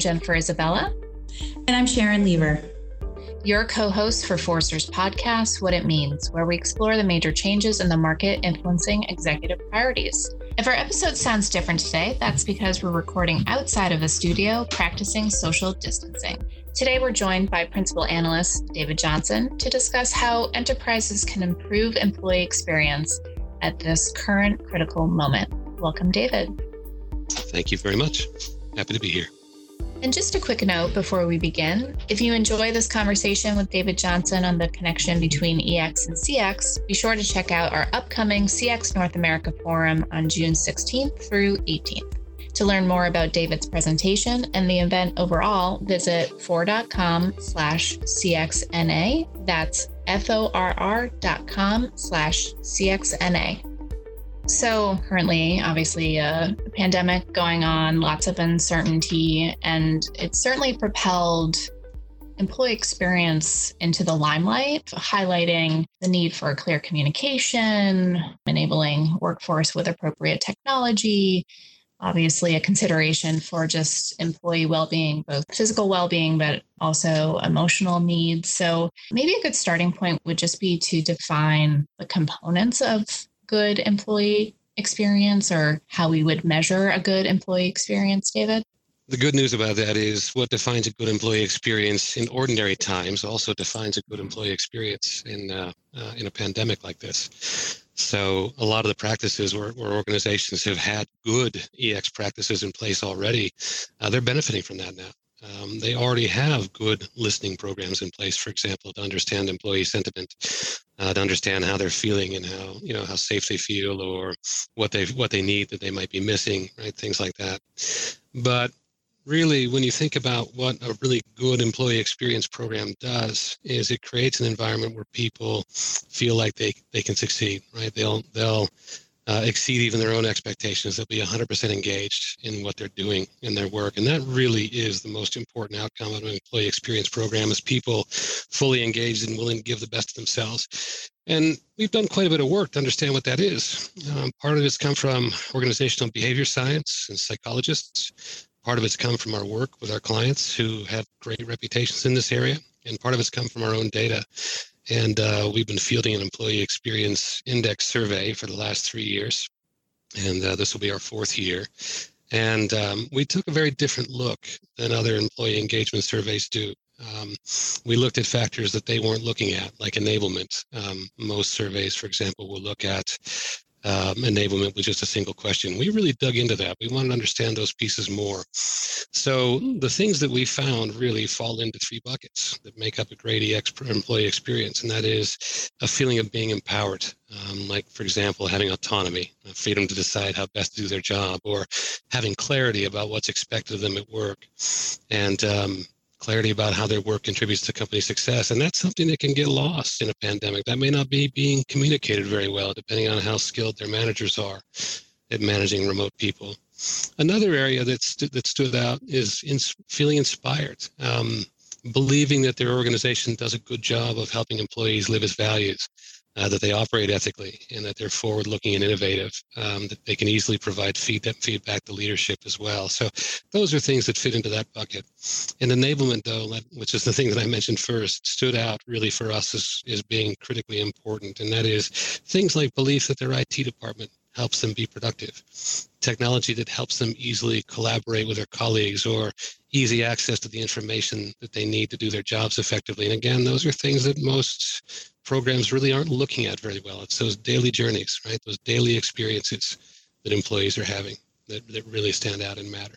Jennifer Isabella. And I'm Sharyn Leaver. Your co host for Forrester's podcast, What It Means, where we explore the major changes in the market influencing executive priorities. If our episode sounds different today, that's because we're recording outside of a studio practicing social distancing. Today, we're joined by Principal Analyst David Johnson to discuss how enterprises can improve employee experience at this current critical moment. Welcome, David. Thank you very much. Happy to be here. And just a quick note before we begin if you enjoy this conversation with David Johnson on the connection between EX and CX, be sure to check out our upcoming CX North America Forum on June 16th through 18th. To learn more about David's presentation and the event overall, visit forr.com slash CXNA. That's F-O-R-R dot com slash CXNA. So, currently, obviously, a pandemic going on, lots of uncertainty, and it's certainly propelled employee experience into the limelight, highlighting the need for clear communication, enabling workforce with appropriate technology, obviously a consideration for just employee well-being both physical well-being but also emotional needs. So maybe a good starting point would just be to define the components of good employee experience or how we would measure a good employee experience, David? The good news about that is what defines a good employee experience in ordinary times also defines a good employee experience in uh, uh, in a pandemic like this. So a lot of the practices where, where organizations have had good EX practices in place already, uh, they're benefiting from that now. Um, they already have good listening programs in place, for example, to understand employee sentiment, uh, to understand how they're feeling and how you know how safe they feel or what they what they need that they might be missing, right? Things like that. But really, when you think about what a really good employee experience program does, is it creates an environment where people feel like they they can succeed, right? They'll they'll uh, exceed even their own expectations. They'll be 100% engaged in what they're doing in their work. And that really is the most important outcome of an employee experience program is people fully engaged and willing to give the best of themselves. And we've done quite a bit of work to understand what that is. Um, part of it's come from organizational behavior science and psychologists. Part of it's come from our work with our clients who have great reputations in this area. And part of it's come from our own data. And uh, we've been fielding an employee experience index survey for the last three years. And uh, this will be our fourth year. And um, we took a very different look than other employee engagement surveys do. Um, we looked at factors that they weren't looking at, like enablement. Um, most surveys, for example, will look at um, enablement with just a single question. We really dug into that. We wanted to understand those pieces more. So the things that we found really fall into three buckets that make up a great EX employee experience, and that is a feeling of being empowered. Um, like, for example, having autonomy, freedom to decide how best to do their job, or having clarity about what's expected of them at work, and um, clarity about how their work contributes to company success. And that's something that can get lost in a pandemic. That may not be being communicated very well, depending on how skilled their managers are at managing remote people. Another area that's, that stood out is in feeling inspired, um, believing that their organization does a good job of helping employees live as values uh, that they operate ethically and that they're forward looking and innovative, um, that they can easily provide feed, feedback to leadership as well. So those are things that fit into that bucket. And enablement, though, which is the thing that I mentioned first, stood out really for us as, as being critically important. And that is things like belief that their IT department helps them be productive, technology that helps them easily collaborate with their colleagues or easy access to the information that they need to do their jobs effectively. And again, those are things that most programs really aren't looking at very well. It's those daily journeys, right? Those daily experiences that employees are having that, that really stand out and matter.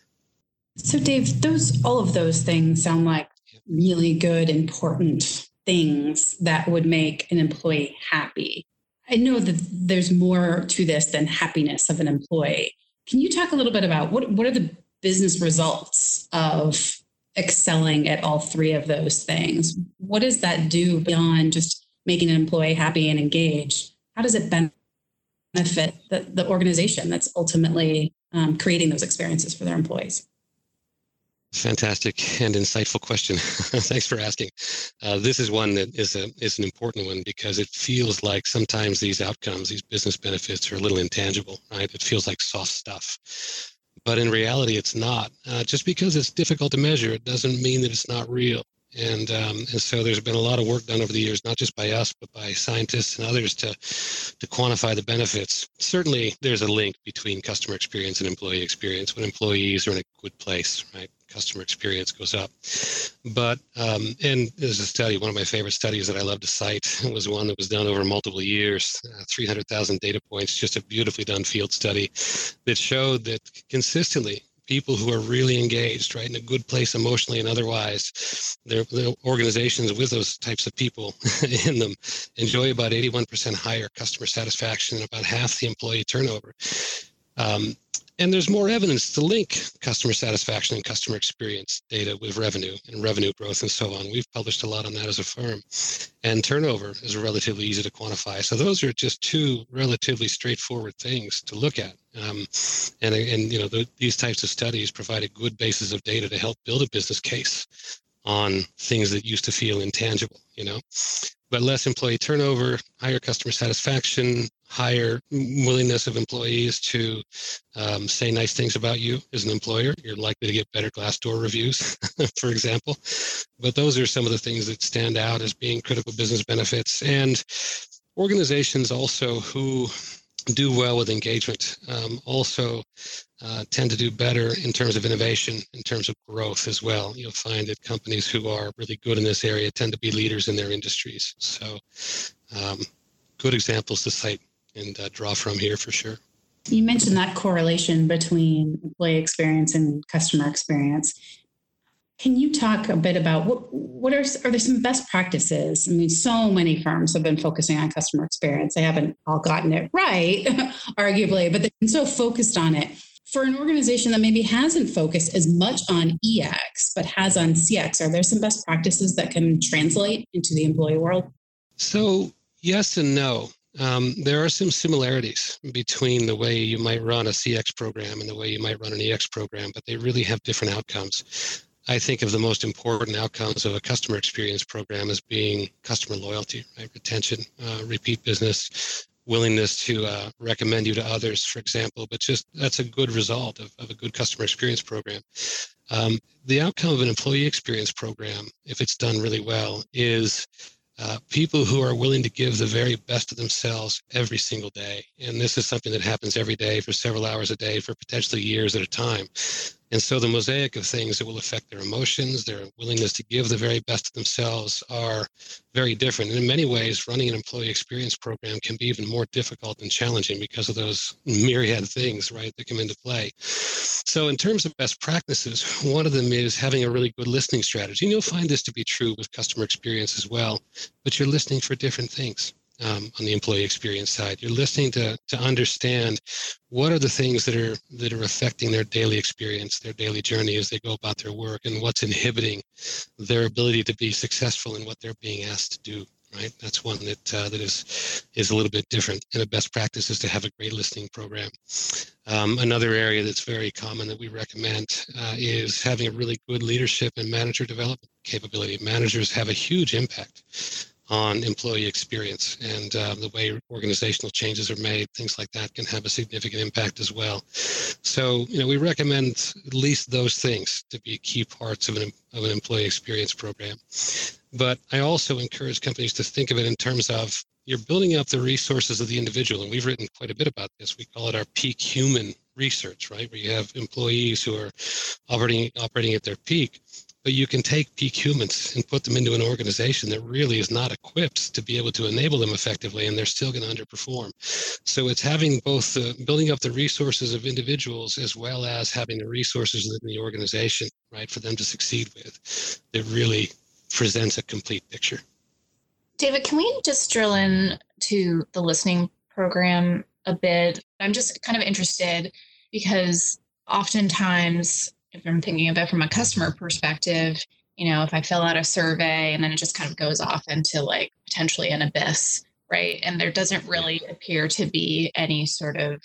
So, Dave, those all of those things sound like really good, important things that would make an employee happy. I know that there's more to this than happiness of an employee. Can you talk a little bit about what, what are the business results of excelling at all three of those things? What does that do beyond just making an employee happy and engaged? How does it benefit the, the organization that's ultimately um, creating those experiences for their employees? Fantastic and insightful question. Thanks for asking. Uh, this is one that is a is an important one because it feels like sometimes these outcomes, these business benefits, are a little intangible, right? It feels like soft stuff. but in reality, it's not. Uh, just because it's difficult to measure, it doesn't mean that it's not real. And um, and so there's been a lot of work done over the years, not just by us, but by scientists and others to to quantify the benefits. Certainly, there's a link between customer experience and employee experience. When employees are in a good place, right, customer experience goes up. But um, and there's a study. One of my favorite studies that I love to cite was one that was done over multiple years, uh, 300,000 data points. Just a beautifully done field study that showed that consistently people who are really engaged, right, in a good place emotionally and otherwise, their, organizations with those types of people in them enjoy about 81% higher customer satisfaction and about half the employee turnover. Um, and there's more evidence to link customer satisfaction and customer experience data with revenue and revenue growth and so on. We've published a lot on that as a firm. And turnover is relatively easy to quantify. So those are just two relatively straightforward things to look at. Um, and, and you know the, these types of studies provide a good basis of data to help build a business case on things that used to feel intangible, you know. But less employee turnover, higher customer satisfaction, higher willingness of employees to um, say nice things about you as an employer. You're likely to get better Glassdoor reviews, for example. But those are some of the things that stand out as being critical business benefits. And organizations also who do well with engagement um, also uh, tend to do better in terms of innovation, in terms of growth as well. You'll find that companies who are really good in this area tend to be leaders in their industries. So, um, good examples to cite and uh, draw from here for sure. You mentioned that correlation between employee experience and customer experience. Can you talk a bit about what what are are there some best practices? I mean, so many firms have been focusing on customer experience. They haven't all gotten it right, arguably, but they've been so focused on it. For an organization that maybe hasn't focused as much on EX but has on CX, are there some best practices that can translate into the employee world? So yes and no. Um, there are some similarities between the way you might run a CX program and the way you might run an EX program, but they really have different outcomes. I think of the most important outcomes of a customer experience program as being customer loyalty, right? Retention, uh, repeat business, willingness to uh, recommend you to others, for example. But just that's a good result of, of a good customer experience program. Um, the outcome of an employee experience program, if it's done really well, is uh, people who are willing to give the very best of themselves every single day. And this is something that happens every day for several hours a day for potentially years at a time. And so the mosaic of things that will affect their emotions, their willingness to give the very best of themselves are very different. And in many ways, running an employee experience program can be even more difficult and challenging because of those myriad things, right, that come into play. So in terms of best practices, one of them is having a really good listening strategy. And you'll find this to be true with customer experience as well, but you're listening for different things um, on the employee experience side. You're listening to to understand what are the things that are that are affecting their daily experience, their daily journey as they go about their work, and what's inhibiting their ability to be successful in what they're being asked to do. Right, that's one that uh, that is is a little bit different. And a best practice is to have a great listening program. Um, another area that's very common that we recommend uh, is having a really good leadership and manager development capability. Managers have a huge impact on employee experience and uh, the way organizational changes are made things like that can have a significant impact as well. So you know we recommend at least those things to be key parts of an, of an employee experience program. But i also encourage companies to think of it in terms of you're building up the resources of the individual and we've written quite a bit about this. We call it our peak human research right? Where you have employees who are operating operating at their peak but you can take peak humans and put them into an organization that really is not equipped to be able to enable them effectively and they're still going to underperform. So it's having both the building up the resources of individuals as well as having the resources in the organization right for them to succeed with that really presents a complete picture. David can we just drill in to the listening program a bit? I'm just kind of interested because oftentimes if I'm thinking of it from a customer perspective, you know, if I fill out a survey and then it just kind of goes off into like potentially an abyss, right? And there doesn't really appear to be any sort of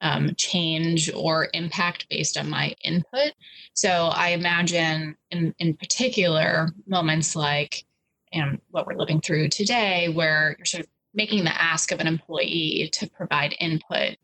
um, change or impact based on my input. So I imagine in, in particular moments like and what we're living through today, where you're sort of making the ask of an employee to provide input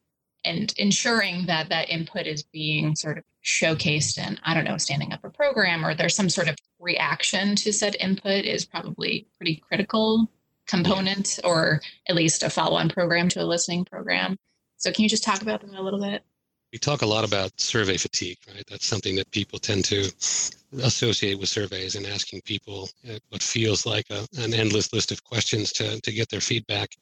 and ensuring that that input is being sort of showcased and I don't know, standing up a program or there's some sort of reaction to said input is probably pretty critical component or at least a follow-on program to a listening program. So can you just talk about that a little bit? We talk a lot about survey fatigue, right? That's something that people tend to associate with surveys and asking people uh, what feels like a, an endless list of questions to, to get their feedback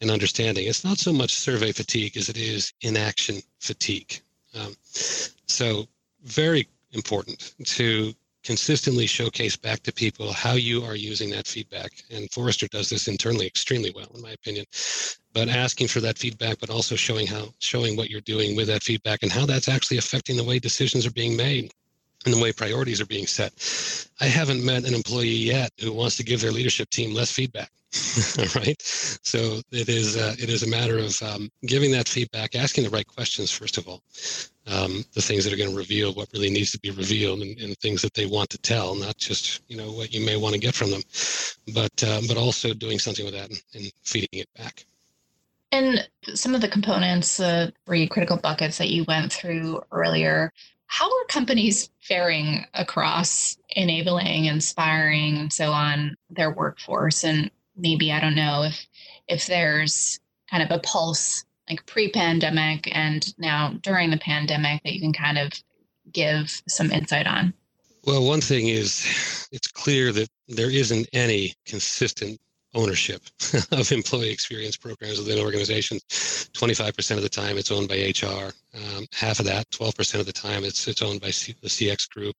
and understanding. It's not so much survey fatigue as it is inaction fatigue. Um, so, very important to consistently showcase back to people how you are using that feedback. And Forrester does this internally extremely well, in my opinion. But asking for that feedback, but also showing how showing what you're doing with that feedback and how that's actually affecting the way decisions are being made and the way priorities are being set. I haven't met an employee yet who wants to give their leadership team less feedback. right? So it is uh, it is a matter of um, giving that feedback, asking the right questions first of all, um, the things that are going to reveal what really needs to be revealed, and, and, things that they want to tell, not just you know what you may want to get from them, but uh, but also doing something with that and, and feeding it back. And some of the components, the three critical buckets that you went through earlier, how are companies faring across enabling, inspiring, and so on their workforce? And maybe I don't know if if there's kind of a pulse like pre-pandemic and now during the pandemic that you can kind of give some insight on. Well, one thing is it's clear that there isn't any consistent ownership of employee experience programs within organizations. 25% of the time it's owned by HR. Um, half of that, 12% of the time it's, it's owned by C- the CX group.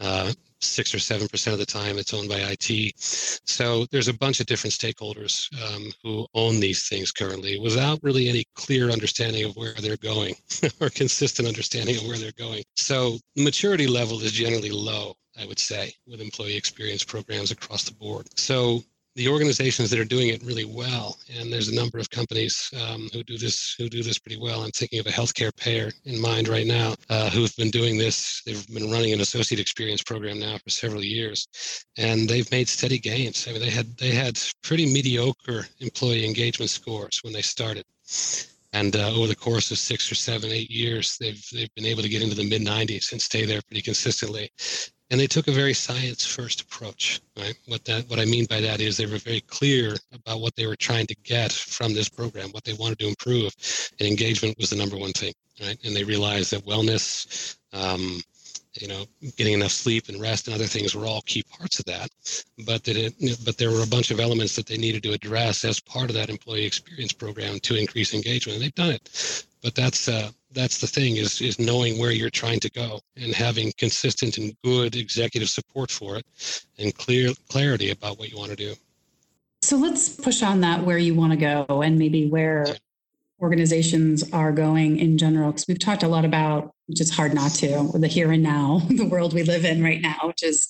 Uh, six or seven percent of the time it's owned by IT. So there's a bunch of different stakeholders um, who own these things currently without really any clear understanding of where they're going or consistent understanding of where they're going. So maturity level is generally low. I would say, with employee experience programs across the board. So the organizations that are doing it really well, and there's a number of companies um, who do this who do this pretty well. I'm thinking of a healthcare payer in mind right now uh, who've been doing this. They've been running an associate experience program now for several years, and they've made steady gains. I mean, they had they had pretty mediocre employee engagement scores when they started. And uh, over the course of six or seven, eight years, they've they've been able to get into the mid 90s and stay there pretty consistently. And they took a very science first approach right? What that what i mean by that is they were very clear about what they were trying to get from this program what they wanted to improve and engagement was the number one thing right? And they realized that wellness um, you know getting enough sleep and rest and other things were all key parts of that. But that it but there were a bunch of elements that they needed to address as part of that employee experience program to increase engagement and they've done it. But that's uh, that's the thing is is knowing where you're trying to go and having consistent and good executive support for it and clear clarity about what you want to do. So let's push on that where you want to go and maybe where organizations are going in general because we've talked a lot about which is hard not to the here and now the world we live in right now which is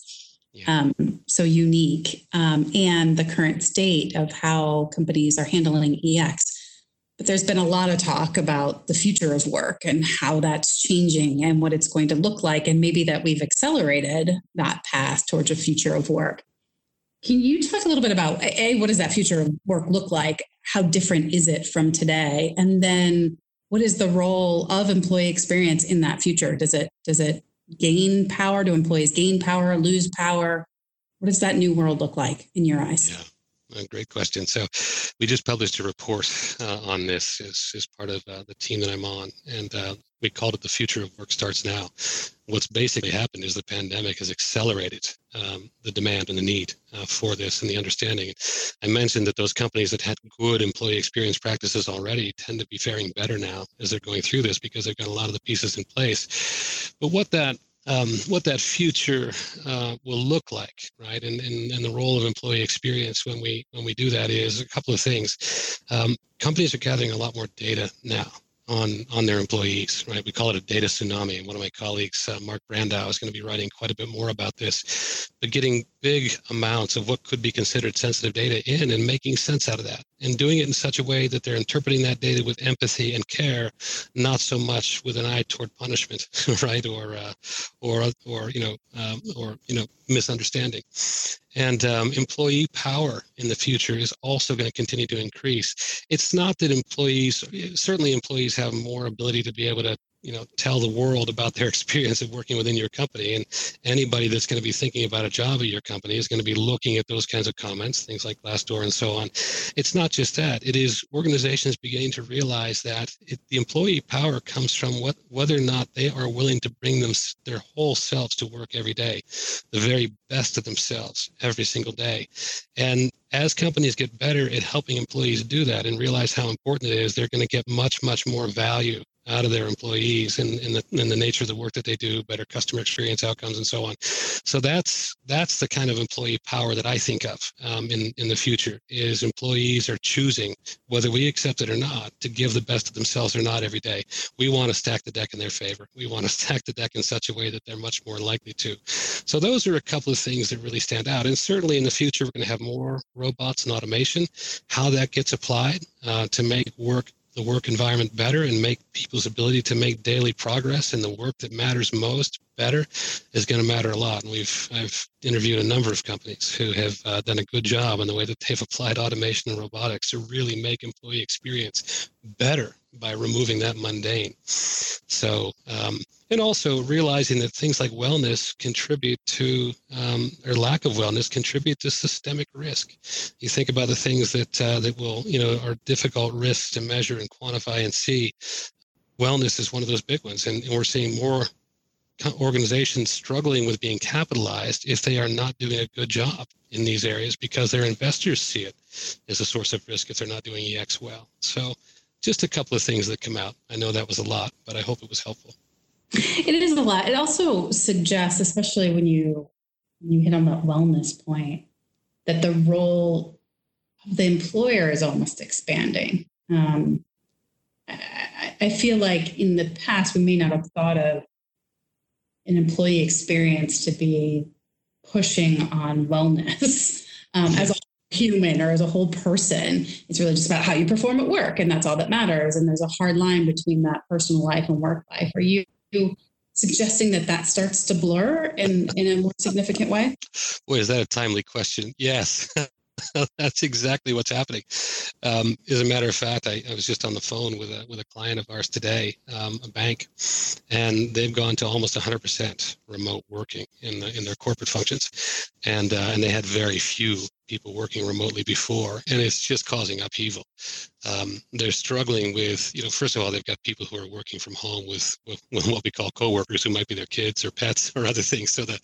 yeah. um, so unique um, and the current state of how companies are handling ex but there's been a lot of talk about the future of work and how that's changing and what it's going to look like. And maybe that we've accelerated that path towards a future of work. Can you talk a little bit about A, what does that future work look like? How different is it from today? And then what is the role of employee experience in that future? Does it does it gain power? Do employees gain power, lose power? What does that new world look like in your eyes? Yeah. Great question. So, we just published a report uh, on this as, as part of uh, the team that I'm on, and uh, we called it "The Future of Work Starts Now." What's basically happened is the pandemic has accelerated um, the demand and the need uh, for this and the understanding. I mentioned that those companies that had good employee experience practices already tend to be faring better now as they're going through this because they've got a lot of the pieces in place. But what that um, what that future uh, will look like, right? And, and and the role of employee experience when we when we do that is a couple of things. Um, companies are gathering a lot more data now on on their employees, right? We call it a data tsunami. And one of my colleagues, uh, Mark Brandow, is going to be writing quite a bit more about this. But getting big amounts of what could be considered sensitive data in and making sense out of that and doing it in such a way that they're interpreting that data with empathy and care, not so much with an eye toward punishment, right, or uh, or or you know um, or you know misunderstanding. And um, employee power in the future is also going to continue to increase. It's not that employees, certainly employees have more ability to be able to you know tell the world about their experience of working within your company. And anybody that's going to be thinking about a job at your company is going to be looking at those kinds of comments things like glassdoor and so on. It's not just that. It is organizations beginning to realize that it, the employee power comes from what whether or not they are willing to bring them their whole selves to work every day the very best of themselves every single day. And as companies get better at helping employees do that and realize how important it is they're going to get much much more value out of their employees and in the the nature of the work that they do, better customer experience outcomes, and so on. So that's that's the kind of employee power that I think of um, in in the future. Is employees are choosing whether we accept it or not to give the best of themselves or not every day. We want to stack the deck in their favor. We want to stack the deck in such a way that they're much more likely to. So those are a couple of things that really stand out. And certainly in the future, we're going to have more robots and automation. How that gets applied uh, to make work the work environment better and make people's ability to make daily progress in the work that matters most better is going to matter a lot. And we've I've interviewed a number of companies who have uh, done a good job in the way that they've applied automation and robotics to really make employee experience better by removing that mundane. So, um, and also realizing that things like wellness contribute to, um, or lack of wellness contribute to systemic risk. You think about the things that uh, that will, you know, are difficult risks to measure and quantify and see. Wellness is one of those big ones, and, and we're seeing more organizations struggling with being capitalized if they are not doing a good job in these areas because their investors see it as a source of risk if they're not doing EX well. So just a couple of things that come out. I know that was a lot, but I hope it was helpful. It is a lot. It also suggests, especially when you when you hit on that wellness point, that the role of the employer is almost expanding. Um, I, I feel like in the past we may not have thought of an employee experience to be pushing on wellness um, as a human or as a whole person. It's really just about how you perform at work, and that's all that matters. And there's a hard line between that personal life and work life. Are you suggesting that that starts to blur in, in a more significant way? Boy, is that a timely question? Yes. That's exactly what's happening. Um, as a matter of fact, I, I, was just on the phone with a with a client of ours today, um, a bank, and they've gone to almost 100% remote working in the in their corporate functions, and uh, and they had very few people working remotely before, and it's just causing upheaval. Um, they're struggling with, you know, first of all, they've got people who are working from home with, with, with, what we call coworkers who might be their kids or pets or other things. So the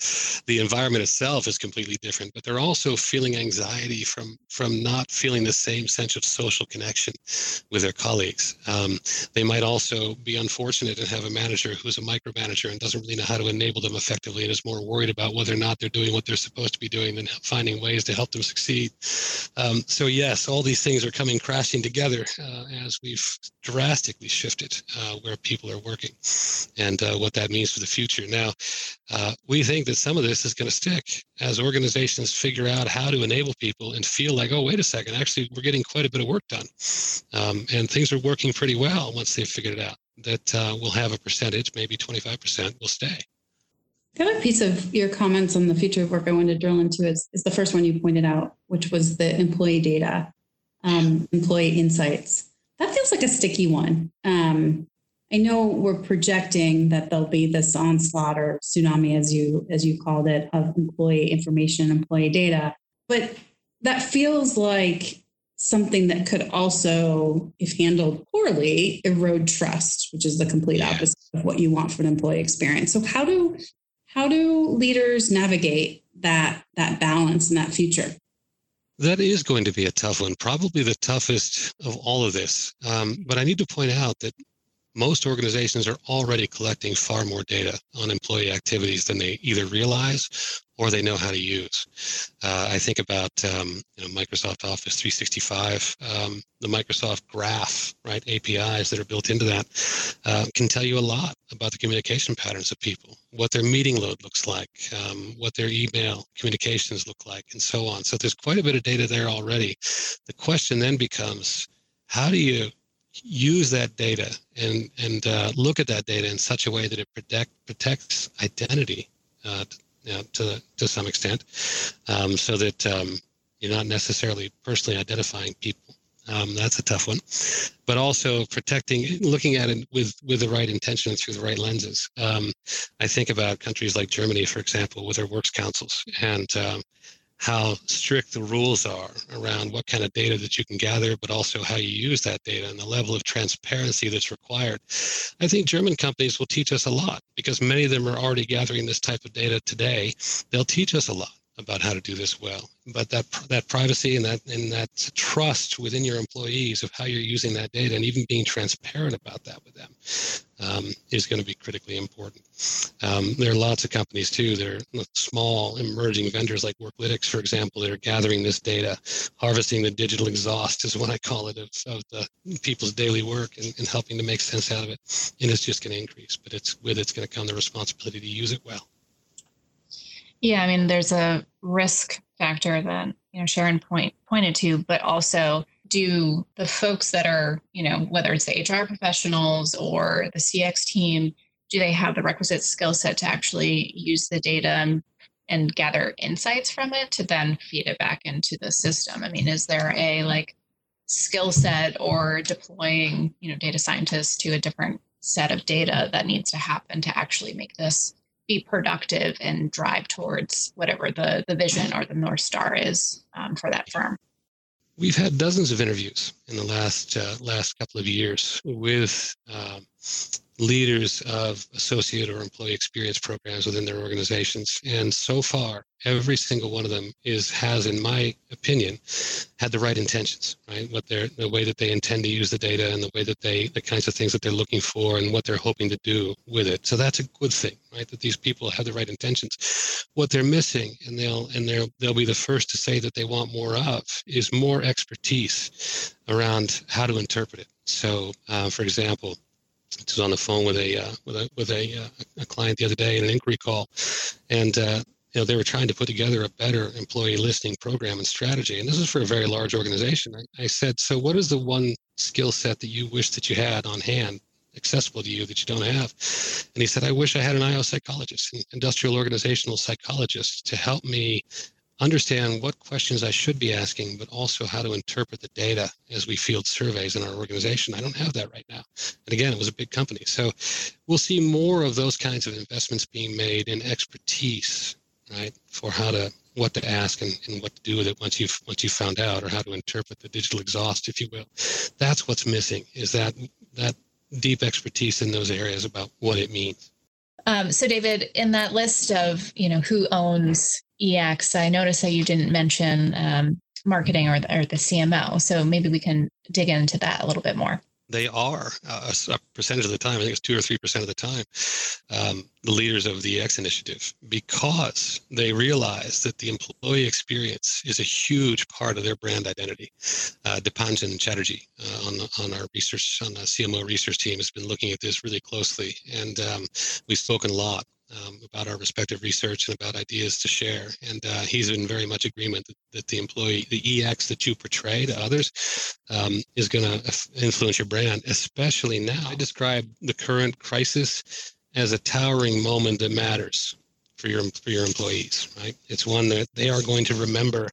the environment itself is completely different, but they're also feeling anxiety from from not feeling the same sense of social connection with their colleagues. Um, they might also be unfortunate and have a manager who's a micromanager and doesn't really know how to enable them effectively and is more worried about whether or not they're doing what they're supposed to be doing than finding ways to help them succeed. Um, so yes, all these things are coming crashing together uh, as we've drastically shifted uh, where people are working and uh, what that means for the future. Now, uh, we think that some of this is going to stick as organizations figure out how to enable people and feel like, oh, wait a second, actually, we're getting quite a bit of work done, um, and things are working pretty well once they've figured it out. That uh, we'll have a percentage, maybe 25%, will stay. The other piece of your comments on the future of work I wanted to drill into is, is the first one you pointed out, which was the employee data, um, employee insights. That feels like a sticky one. Um, I know we're projecting that there'll be this onslaught or tsunami, as you as you called it, of employee information, employee data, but that feels like something that could also, if handled poorly, erode trust, which is the complete opposite of what you want for an employee experience. So, how do how do leaders navigate that that balance and that future? That is going to be a tough one, probably the toughest of all of this. Um, but I need to point out that most organizations are already collecting far more data on employee activities than they either realize or they know how to use. Uh, I think about um, you know, Microsoft Office 365, um, the Microsoft Graph, right? APIs that are built into that uh, can tell you a lot about the communication patterns of people, what their meeting load looks like, um, what their email communications look like, and so on. So there's quite a bit of data there already. The question then becomes, how do you use that data and and uh, look at that data in such a way that it protect, protects identity uh, you know, to to some extent, um, so that um, you're not necessarily personally identifying people. Um, that's a tough one, but also protecting, looking at it with with the right intention through the right lenses. Um, I think about countries like Germany, for example, with their works councils and um, how strict the rules are around what kind of data that you can gather, but also how you use that data and the level of transparency that's required. I think German companies will teach us a lot because many of them are already gathering this type of data today. They'll teach us a lot about how to do this well. But that that privacy and that and that trust within your employees of how you're using that data and even being transparent about that with them um, is going to be critically important. Um, there are lots of companies too. There are small emerging vendors like Worklytics, for example, that are gathering this data, harvesting the digital exhaust is what I call it of, of the people's daily work and, and helping to make sense out of it. And it's just going to increase, but it's with it's going to come the responsibility to use it well. Yeah, I mean, there's a risk factor that you know Sharyn point pointed to, but also do the folks that are you know whether it's the HR professionals or the CX team, do they have the requisite skill set to actually use the data and, and gather insights from it to then feed it back into the system? I mean, is there a like skill set or deploying you know data scientists to a different set of data that needs to happen to actually make this be productive and drive towards whatever the, the vision or the North Star is um, for that firm. We've had dozens of interviews in the last uh, last couple of years with um, leaders of associate or employee experience programs within their organizations, and so far, every single one of them is has, in my opinion, had the right intentions. Right, what they're the way that they intend to use the data, and the way that they the kinds of things that they're looking for, and what they're hoping to do with it. So that's a good thing, right? That these people have the right intentions. What they're missing, and they'll and they'll they'll be the first to say that they want more of, is more expertise around how to interpret it. So, uh, for example, Was on the phone with a uh, with a with a, uh, a client the other day in an inquiry call, and uh, you know they were trying to put together a better employee listening program and strategy. And this is for a very large organization. I, I said, so what is the one skill set that you wish that you had on hand accessible to you that you don't have. And he said, I wish I had an IO psychologist, an industrial organizational psychologist, to help me understand what questions I should be asking, but also how to interpret the data as we field surveys in our organization. I don't have that right now. And again, it was a big company. So we'll see more of those kinds of investments being made in expertise, right, for how to what to ask and, and what to do with it once you've once you've found out or how to interpret the digital exhaust, if you will. That's what's missing is that that deep expertise in those areas about what it means. Um, so, David, in that list of you know who owns EX, I noticed that you didn't mention um, marketing or the, or the CMO. So maybe we can dig into that a little bit more they are uh, a, percentage of the time, I think it's two or three percent of the time, um, the leaders of the EX initiative because they realize that the employee experience is a huge part of their brand identity. Uh, Dipanjan Chatterjee uh, on, on our research, on the CMO research team has been looking at this really closely. And um, we've spoken a lot um, about our respective research and about ideas to share. And uh, he's in very much agreement that, that, the employee, the EX that you portray to others, um, is going to influence your brand, especially now. I describe the current crisis as a towering moment that matters for your for your employees right it's one that they are going to remember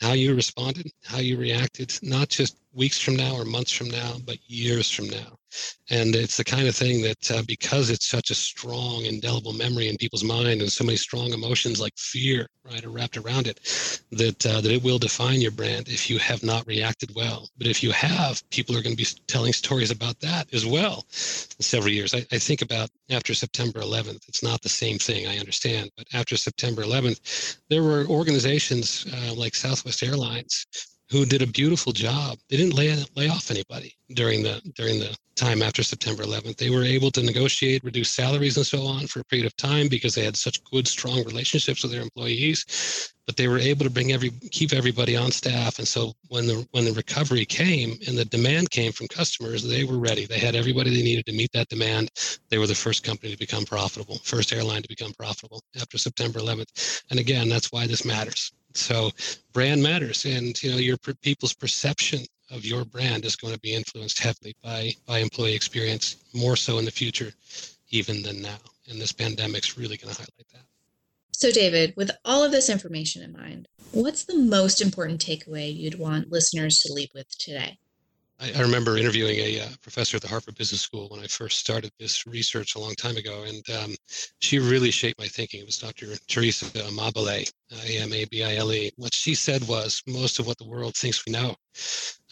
how you responded how you reacted not just weeks from now or months from now but years from now. And it's the kind of thing that uh, because it's such a strong indelible memory in people's mind and so many strong emotions like fear right are wrapped around it that uh, that it will define your brand if you have not reacted well. But if you have people are going to be telling stories about that as well in several years. I, I think about after september 11th it's not the same thing i understand but after september 11th there were organizations uh, like southwest airlines who did a beautiful job. They didn't lay lay off anybody during the during the time after September 11th. They were able to negotiate, reduce salaries, and so on for a period of time because they had such good, strong relationships with their employees. But they were able to bring every keep everybody on staff. And so when the when the recovery came and the demand came from customers, they were ready. They had everybody they needed to meet that demand. They were the first company to become profitable, first airline to become profitable after September 11th. And again, that's why this matters. So brand matters, and you know your people's perception of your brand is going to be influenced heavily by by employee experience, more so in the future, even than now. And this pandemic's really going to highlight that. So, David, with all of this information in mind, what's the most important takeaway you'd want listeners to leave with today? I, I remember interviewing a uh, professor at the Harvard Business School when I first started this research a long time ago, and um, she really shaped my thinking. It was Dr. Teresa Amabile, A-M-A-B-I-L-E. What she said was most of what the world thinks we know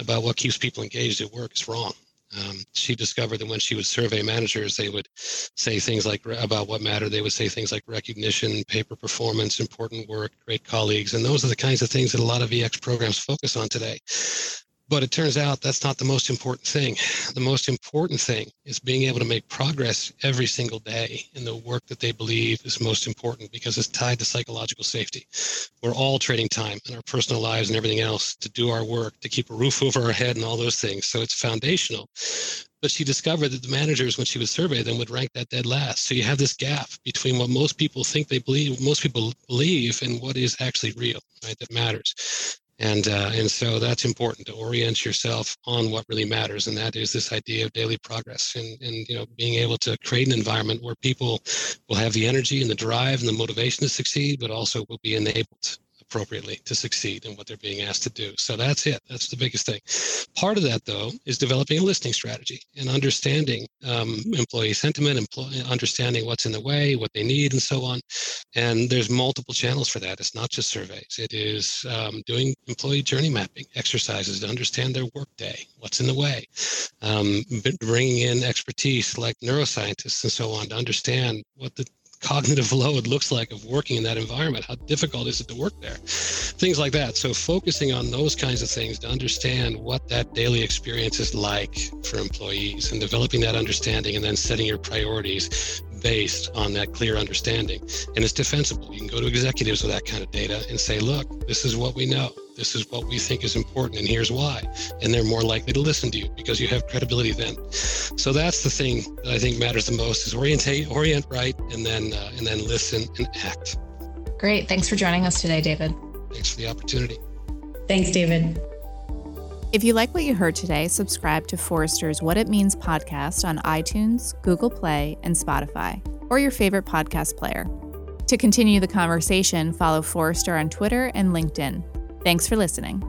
about what keeps people engaged at work is wrong. Um, she discovered that when she would survey managers, they would say things like about what mattered. They would say things like recognition, paper performance, important work, great colleagues, and those are the kinds of things that a lot of EX programs focus on today. But it turns out that's not the most important thing. The most important thing is being able to make progress every single day in the work that they believe is most important because it's tied to psychological safety. We're all trading time in our personal lives and everything else to do our work, to keep a roof over our head and all those things. So it's foundational. But she discovered that the managers, when she would survey them, would rank that dead last. So you have this gap between what most people think they believe, most people believe, and what is actually real, right? That matters and uh, and so that's important to orient yourself on what really matters and that is this idea of daily progress and and you know being able to create an environment where people will have the energy and the drive and the motivation to succeed but also will be enabled appropriately to succeed in what they're being asked to do. So that's it. That's the biggest thing. Part of that, though, is developing a listening strategy and understanding um, employee sentiment, employee, understanding what's in the way, what they need, and so on. And there's multiple channels for that. It's not just surveys. It is um, doing employee journey mapping exercises to understand their workday, what's in the way, um, bringing in expertise like neuroscientists and so on to understand what the cognitive load looks like of working in that environment. How difficult is it to work there? Things like that. So, focusing on those kinds of things to understand what that daily experience is like for employees and developing that understanding and then setting your priorities based on that clear understanding. And it's defensible. You can go to executives with that kind of data and say, look, this is what we know. This is what we think is important, and here's why. And they're more likely to listen to you because you have credibility then. So that's the thing that I think matters the most is orientate, orient right, and then uh, and then listen and act. Great. Thanks for joining us today, David. Thanks for the opportunity. Thanks, David. If you like what you heard today, subscribe to Forrester's What It Means podcast on iTunes, Google Play, and Spotify, or your favorite podcast player. To continue the conversation, follow Forrester on Twitter and LinkedIn. Thanks for listening.